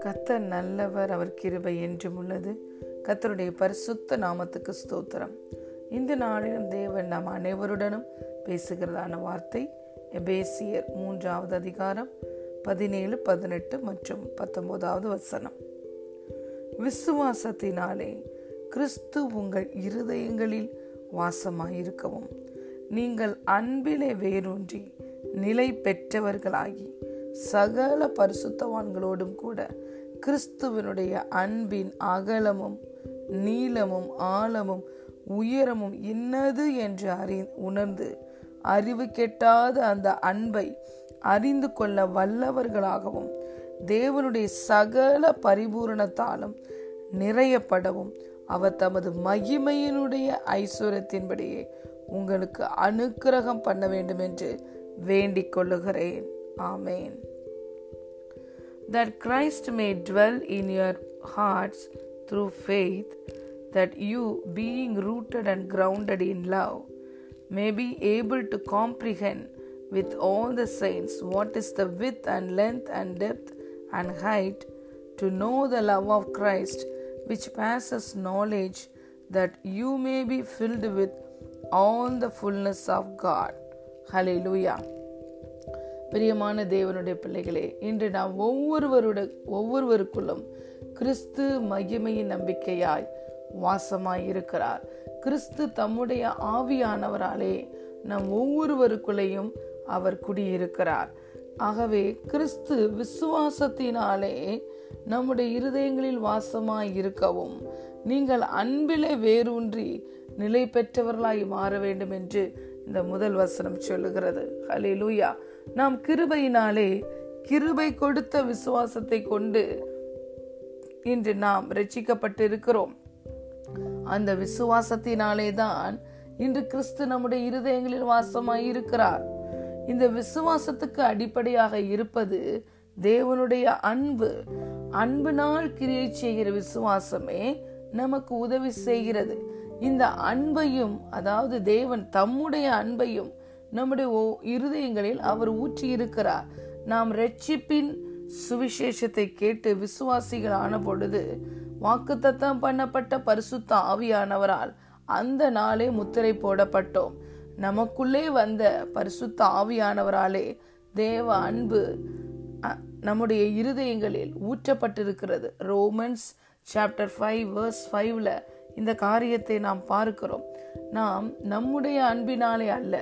கத்தர் நல்லவர் அவர் கிருபை என்றும் உள்ளது. கத்தருடைய பரிசுத்த நாமத்துக்கு ஸ்தோத்திரம். இந்த நாளிலும் தேவன் நாம் அனைவருடனும் பேசுகிறதான வார்த்தை எபேசியர் மூன்றாவது அதிகாரம் பதினேழு பதினெட்டு மற்றும் பத்தொன்பதாவது வசனம். விசுவாசத்தினாலே கிறிஸ்து உங்கள் இருதயங்களில் வாசமாயிருக்கவும் நீங்கள் அன்பிலே வேரூன்றி நிலை பெற்றவர்களாகி சகல பரிசுத்தவான்களோடும் கூட கிறிஸ்துவனுடைய அன்பின் அகலமும் நீளமும் ஆழமும் உயரமும் இன்னது என்று அறி உணர்ந்து அறிவு கெட்டாத அந்த அன்பை அறிந்து கொள்ள வல்லவர்களாகவும் தேவனுடைய சகல பரிபூரணத்தாலும் நிறையப்படவும் அவர் தமது மகிமையினுடைய ஐஸ்வர்யத்தின்படியே உங்களுக்கு அனுக்கிரகம் பண்ண வேண்டும் என்று வேண்டிக் கொள்ளுகிறேன் ஆமேன் that Christ may dwell in your hearts through faith, that you, being rooted and grounded in love, may be able to comprehend with all the saints what is the width and length and depth and height, to know the love of Christ, which passes knowledge, that you may be filled with all the fullness of God. Hallelujah. பிரியமான தேவனுடைய பிள்ளைகளே இன்று நாம் ஒவ்வொருவருட ஒவ்வொருவருக்குள்ளும் கிறிஸ்து மகிமையின் நம்பிக்கையாய் வாசமாய் இருக்கிறார் கிறிஸ்து தம்முடைய ஆவியானவராலே நம் ஒவ்வொருவருக்குள்ளேயும் அவர் குடியிருக்கிறார் ஆகவே கிறிஸ்து விசுவாசத்தினாலே நம்முடைய இருதயங்களில் வாசமாய் இருக்கவும் நீங்கள் அன்பிலே வேரூன்றி நிலை பெற்றவர்களாய் மாற வேண்டும் என்று இந்த முதல் வசனம் சொல்லுகிறது. ஹலே லூயா நாம் கிருபையினாலே கிருபை கொடுத்த விசுவாசத்தை கொண்டு இன்று நாம் ரட்சிக்கப்பட்டு இருக்கிறோம் அந்த விசுவாசத்தினாலே தான் இன்று கிறிஸ்து நம்முடைய இருதயங்களில் வாசமாய் இருக்கிறார். இந்த விசுவாசத்துக்கு அடிப்படையாக இருப்பது தேவனுடைய அன்பு. அன்பினால் கிரியை செய்கிற விசுவாசமே நமக்கு உதவி செய்கிறது. இந்த அன்பையும் அதாவது தேவன் தம்முடைய அன்பையும் நம்முடைய இருதயங்களில் அவர் ஊற்றி இருக்கிறார் நாம் ரட்சிப்பின் சுவிசேஷத்தை கேட்டு விசுவாசிகள் ஆன பொழுது வாக்குத்தத்தம் பண்ணப்பட்ட பரிசுத்த ஆவியானவரால் அந்த நாளே முத்திரை போடப்பட்டோம். நமக்குள்ளே வந்த பரிசுத்த ஆவியானவராலே தேவ அன்பு நம்முடைய இருதயங்களில் ஊற்றப்பட்டிருக்கிறது. ரோமன்ஸ் சாப்டர் ஃபைவ் வேர்ஸ் ஃபைவ்ல இந்த காரியத்தை நாம் பார்க்கிறோம். நாம் நம்முடைய அன்பினாலே அல்ல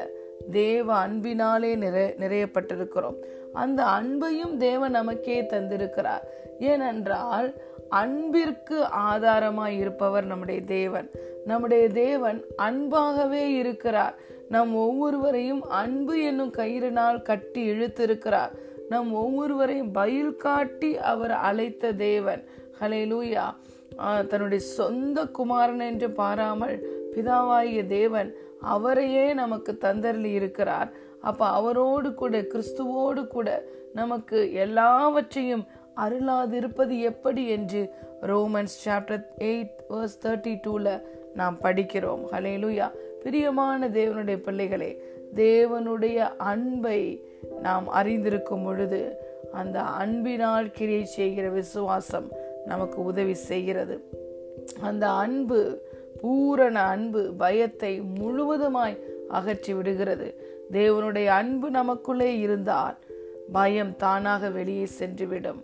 தேவ அன்பினாலே நிறை நிறையப்பட்டிருக்கிறோம். அந்த அன்பையும் தேவன் நமக்கே தந்திருக்கிறார். ஏனென்றால் அன்பிற்கு ஆதாரமாய் இருப்பவர் நம்முடைய தேவன். நம்முடைய தேவன் அன்பாகவே இருக்கிறார். நம் ஒவ்வொருவரையும் அன்பு என்னும் கயிறினால் கட்டி இழுத்திருக்கிறார். நம் ஒவ்வொருவரையும் பயில் காட்டி அவர் அழைத்த தேவன். ஹலே லூயா தன்னுடைய சொந்த குமாரன் என்று பாராமல் பிதாவாகிய தேவன் அவரையே நமக்கு தந்தரலி இருக்கிறார். அப்ப அவரோடு கூட கிறிஸ்துவோடு கூட நமக்கு எல்லாவற்றையும் அருளாதிருப்பது எப்படி என்று Romans chapter eight verse thirty டூல நாம் படிக்கிறோம். ஹலேலுயா பிரியமான தேவனுடைய பிள்ளைகளே தேவனுடைய அன்பை நாம் அறிந்திருக்கும் பொழுது அந்த அன்பினால் கிரியை செய்கிற விசுவாசம் நமக்கு உதவி செய்கிறது. அந்த அன்பு பூரண அன்பு பயத்தை முழுவதுமாய் அகற்றி விடுகிறது. தேவனுடைய அன்பு நமக்குள்ளே இருந்தால் பயம் தானாக வெளியே சென்றுவிடும்.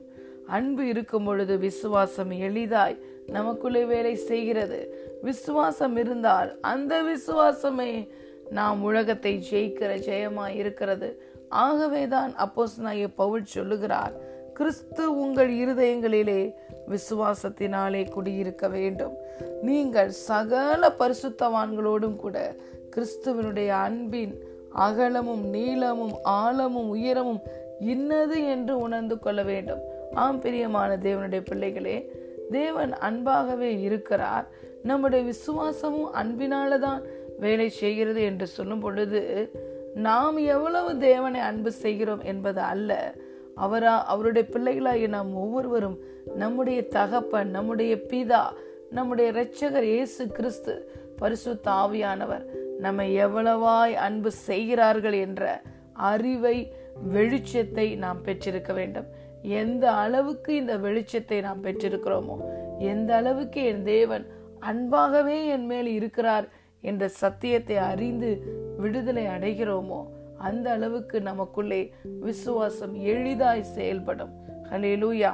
அன்பு இருக்கும் பொழுது விசுவாசம் எளிதாய் நமக்குள்ளே வேலை செய்கிறது. விசுவாசம் இருந்தால் அந்த விசுவாசமே நாம் உலகத்தை ஜெயிக்கிற ஜெயமாய் இருக்கிறது. ஆகவேதான் அப்போஸ் நாய பவுல் சொல்லுகிறார் கிறிஸ்து உங்கள் இருதயங்களிலே விசுவாசத்தினாலே குடியிருக்க வேண்டும். நீங்கள் சகல பரிசுத்தவான்களோடும் கூட கிறிஸ்துவனுடைய அன்பின் அகலமும் நீளமும் ஆழமும் உயரமும் இன்னது என்று உணர்ந்து கொள்ள வேண்டும். ஆம் பிரியமான தேவனுடைய பிள்ளைகளே தேவன் அன்பாகவே இருக்கிறார். நம்முடைய விசுவாசமும் அன்பினால தான் வேலை செய்கிறது என்று சொல்லும் பொழுது நாம் எவ்வளவு தேவனை அன்பு செய்கிறோம் என்பது அல்ல. அவரா அவருடைய பிள்ளைகளாகிய நாம் ஒவ்வொருவரும் நம்முடைய தகப்பன் நம்முடைய பிதா நம்முடைய இரட்சகர் இயேசு கிறிஸ்து பரிசுத்த ஆவியானவர் நம்மை எவ்வளவாய் அன்பு செய்கிறார்கள் என்ற அறிவை வெளிச்சத்தை நாம் பெற்றிருக்க வேண்டும். எந்த அளவுக்கு இந்த வெளிச்சத்தை நாம் பெற்றிருக்கிறோமோ எந்த அளவுக்கு என் தேவன் அன்பாகவே என் மேல் இருக்கிறார் என்ற சத்தியத்தை அறிந்து விடுதலை அடைகிறோமோ அந்த அளவுக்கு நமக்குள்ளே விசுவாசம் எளிதாய் செயல்படும். ஹலேலூயா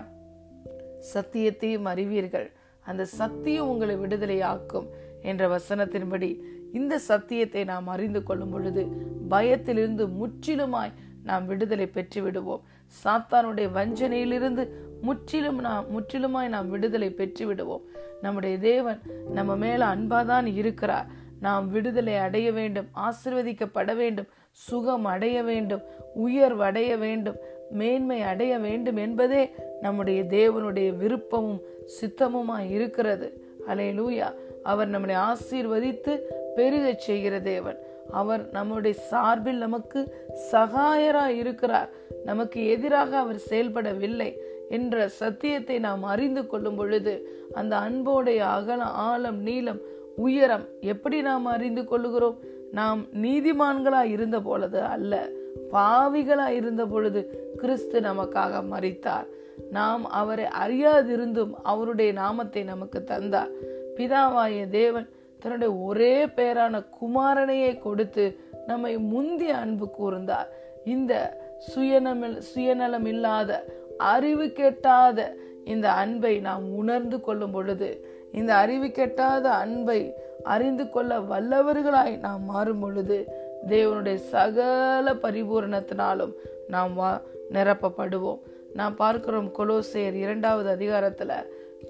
சத்தியத்தையும் அறிவீர்கள். அந்த சத்தியம் உங்களை விடுதலையாக்கும் என்ற வசனத்தின்படி இந்த சத்தியத்தை நாம் அறிந்து கொள்ளும் பொழுது பயத்திலிருந்து முற்றிலுமாய் நாம் விடுதலை பெற்று விடுவோம் சாத்தானுடைய வஞ்சனையிலிருந்து முற்றிலும் நாம் முற்றிலுமாய் நாம் விடுதலை பெற்று விடுவோம் நம்முடைய தேவன் நம்ம மேல அன்பாதான் இருக்கிறார். நாம் விடுதலை அடைய வேண்டும் ஆசிர்வதிக்கப்பட வேண்டும் சுகம் அடைய வேண்டும் உயர்வடைய வேண்டும் மேன்மை அடைய வேண்டும் என்பதே நம்முடைய தேவனுடைய விருப்பமும் சித்தமுமாய் இருக்கிறது. அலே லூயா அவர் நம்மளை ஆசீர்வதித்து பெருகச் செய்கிற தேவன். அவர் நம்முடைய சார்பில் நமக்கு சகாயராய் இருக்கிறார். நமக்கு எதிராக அவர் செயல்படவில்லை என்ற சத்தியத்தை நாம் அறிந்து கொள்ளும் பொழுது அந்த அன்போடைய அகலம் ஆழம் நீளம் உயரம் எப்படி நாம் அறிந்து கொள்ளுகிறோம்? நாம் நீதிமான்களாக இருந்த பொழுது அல்ல பாவிகளாக இருந்த பொழுது கிறிஸ்து நமக்காக மறித்தார் நாம் அவரை அறியாதிருந்தும் அவருடைய நாமத்தை நமக்கு தந்தார். பிதாவாய தேவன் தன்னுடைய ஒரே பேரான குமாரனையே கொடுத்து நம்மை முந்தி அன்பு கூர்ந்தார். இந்த சுயநமில் சுயநலம் இல்லாத அறிவு கெட்டாத இந்த அன்பை நாம் உணர்ந்து கொள்ளும் பொழுது இந்த அறிவு கெட்டாத அன்பை அறிந்து கொள்ள வல்லவர்களாய் நாம் மாறும் பொழுது தேவனுடைய சகல பரிபூரணத்தினாலும் நாம் வா நிரப்பப்படுவோம். நாம் பார்க்கிறோம் கொலோசேர் இரண்டாவது அதிகாரத்துல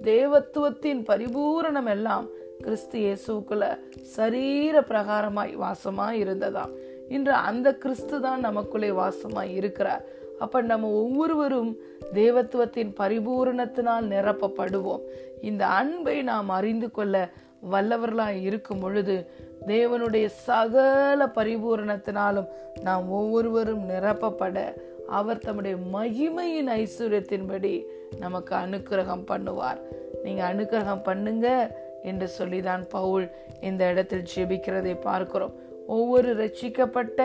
தேவத்துவத்தின் பரிபூரணம் எல்லாம் கிறிஸ்து இயேசுக்குள்ள சரீர பிரகாரமாய் வாசமாய் இருந்ததாம். இன்று அந்த கிறிஸ்து தான் நமக்குள்ளே வாசமாய் இருக்கிறார். அப்ப நம்ம ஒவ்வொருவரும் தேவத்துவத்தின் பரிபூரணத்தினால் நிரப்பப்படுவோம். இந்த அன்பை நாம் அறிந்து கொள்ள வல்லவர்களாய் இருக்கும் பொழுது தேவனுடைய சகல பரிபூரணத்தினாலும் நாம் ஒவ்வொருவரும் நிரப்பப்பட அவர் தம்முடைய மகிமையின் ஐஸ்வர்யத்தின்படி நமக்கு அனுக்கிரகம் பண்ணுவார். நீங்க அனுக்கிரகம் பண்ணுங்க என்று சொல்லிதான் பவுல் இந்த இடத்தில் ஜெபிக்கிறதை பார்க்கிறோம். ஒவ்வொரு ரட்சிக்கப்பட்ட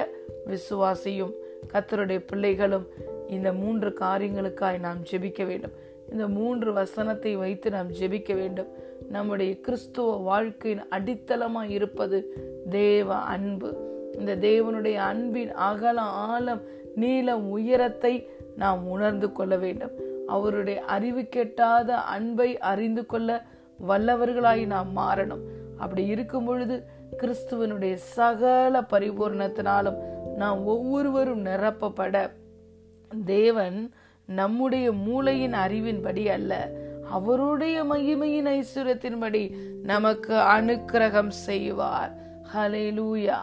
விசுவாசியும் கத்தருடைய பிள்ளைகளும் இந்த மூன்று காரியங்களுக்காய் நாம் ஜெபிக்க வேண்டும். இந்த மூன்று வசனத்தை வைத்து நாம் ஜெபிக்க வேண்டும். நம்முடைய கிறிஸ்துவ வாழ்க்கையின் அடித்தளமாக இருப்பது தேவ அன்பு. இந்த தேவனுடைய அன்பின் அகல ஆழம் நீளம் உயரத்தை நாம் உணர்ந்து கொள்ள வேண்டும். அவருடைய அறிவு கெட்டாத அன்பை அறிந்து கொள்ள வல்லவர்களாய் நாம் மாறணும். அப்படி இருக்கும் பொழுது கிறிஸ்துவனுடைய சகல பரிபூர்ணத்தினாலும் நாம் ஒவ்வொருவரும் நிரப்பப்பட. தேவன் நம்முடைய மூளையின் அறிவின்படி அல்ல. அவருடைய மகிமையின் ஐஸ்வர்யத்தின்படி நமக்கு அனுக்கிரகம் செய்வார். ஹலே லூயா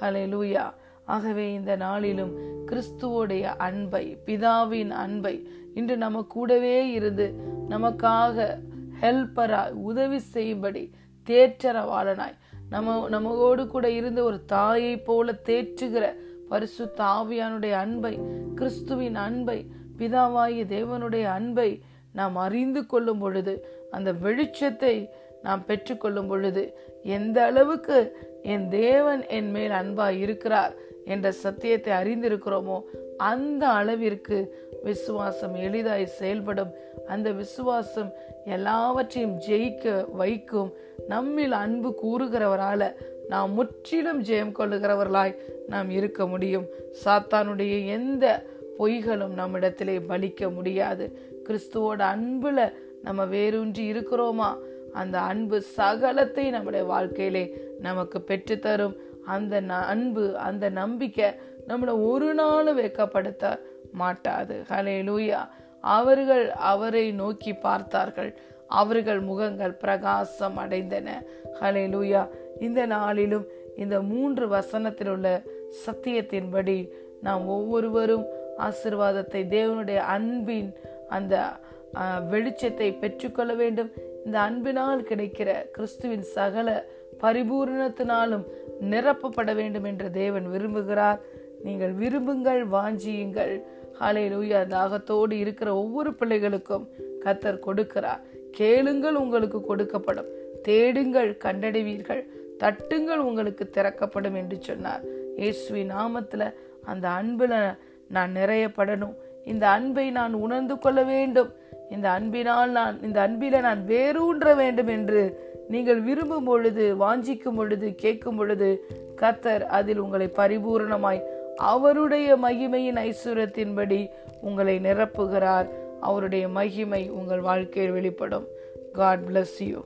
ஹலே லூயா ஆகவே இந்த நாளிலும் கிறிஸ்துவோடைய அன்பை பிதாவின் அன்பை இன்று நம்ம கூடவே இருந்து நமக்காக ஹெல்ப்பராய் உதவி செய்யும்படி தேற்றரவாளனாய் நம்ம நம்மோடு கூட இருந்த ஒரு தாயை போல தேற்றுகிற பரிசு தாவியானுடைய அன்பை கிறிஸ்துவின் அன்பை பிதாவாகிய தேவனுடைய அன்பை நாம் அறிந்து கொள்ளும் பொழுது அந்த வெளிச்சத்தை நாம் பெற்றுக்கொள்ளும் பொழுது எந்த அளவுக்கு என் தேவன் என் மேல் அன்பாய் இருக்கிறார் என்ற சத்தியத்தை அறிந்திருக்கிறோமோ அந்த அளவிற்கு விசுவாசம் எளிதாய் செயல்படும். அந்த விசுவாசம் எல்லாவற்றையும் ஜெயிக்க வைக்கும். நம்மில் அன்பு கூறுகிறவரால நாம் முற்றிலும் ஜெயம் கொள்ளுகிறவர்களாய் நாம் இருக்க முடியும். சாத்தானுடைய எந்த பொய்களும் நம்மிடத்திலே பலிக்க முடியாது. கிறிஸ்துவோட அன்புல நம்ம வேரூன்றி இருக்கிறோமா? அந்த அன்பு சகலத்தை நம்முடைய வாழ்க்கையிலே நமக்கு பெற்றுத்தரும். அந்த அன்பு அந்த நம்பிக்கை நம்மளை ஒரு நாளும் வெக்கப்படுத்த மாட்டாது. ஹலே லூயா அவர்கள் அவரை நோக்கி பார்த்தார்கள். அவர்கள் முகங்கள் பிரகாசம் அடைந்தன. ஹலே லூயா இந்த நாளிலும் இந்த மூன்று வசனத்தில் உள்ள சத்தியத்தின்படி நாம் ஒவ்வொருவரும் ஆசிர்வாதத்தை தேவனுடைய அன்பின் அந்த வெளிச்சத்தை பெற்றுக்கொள்ள வேண்டும். இந்த அன்பினால் கிடைக்கிற கிறிஸ்துவின் சகல பரிபூர்ணத்தினாலும் நிரப்பப்பட வேண்டும் என்று தேவன் விரும்புகிறார். நீங்கள் விரும்புங்கள் வாஞ்சியுங்கள். ஹாலையிலூயா தாகத்தோடு இருக்கிற ஒவ்வொரு பிள்ளைகளுக்கும் கத்தர் கொடுக்கிறார். கேளுங்கள் உங்களுக்கு கொடுக்கப்படும். தேடுங்கள் கண்டடைவீர்கள். தட்டுங்கள் உங்களுக்கு திறக்கப்படும் என்று சொன்னார். இயேசுவி நாமத்தில் அந்த அன்புல நான் நிறையப்படணும். இந்த அன்பை நான் உணர்ந்து கொள்ள வேண்டும். இந்த அன்பினால் நான் இந்த அன்பில நான் வேரூன்ற வேண்டும் என்று நீங்கள் விரும்பும் பொழுது வாஞ்சிக்கும் பொழுது கேட்கும் பொழுது கத்தர் அதில் உங்களை பரிபூரணமாய் அவருடைய மகிமையின் ஐஸ்வர்யத்தின்படி உங்களை நிரப்புகிறார். அவருடைய மகிமை உங்கள் வாழ்க்கையில் வெளிப்படும். God bless you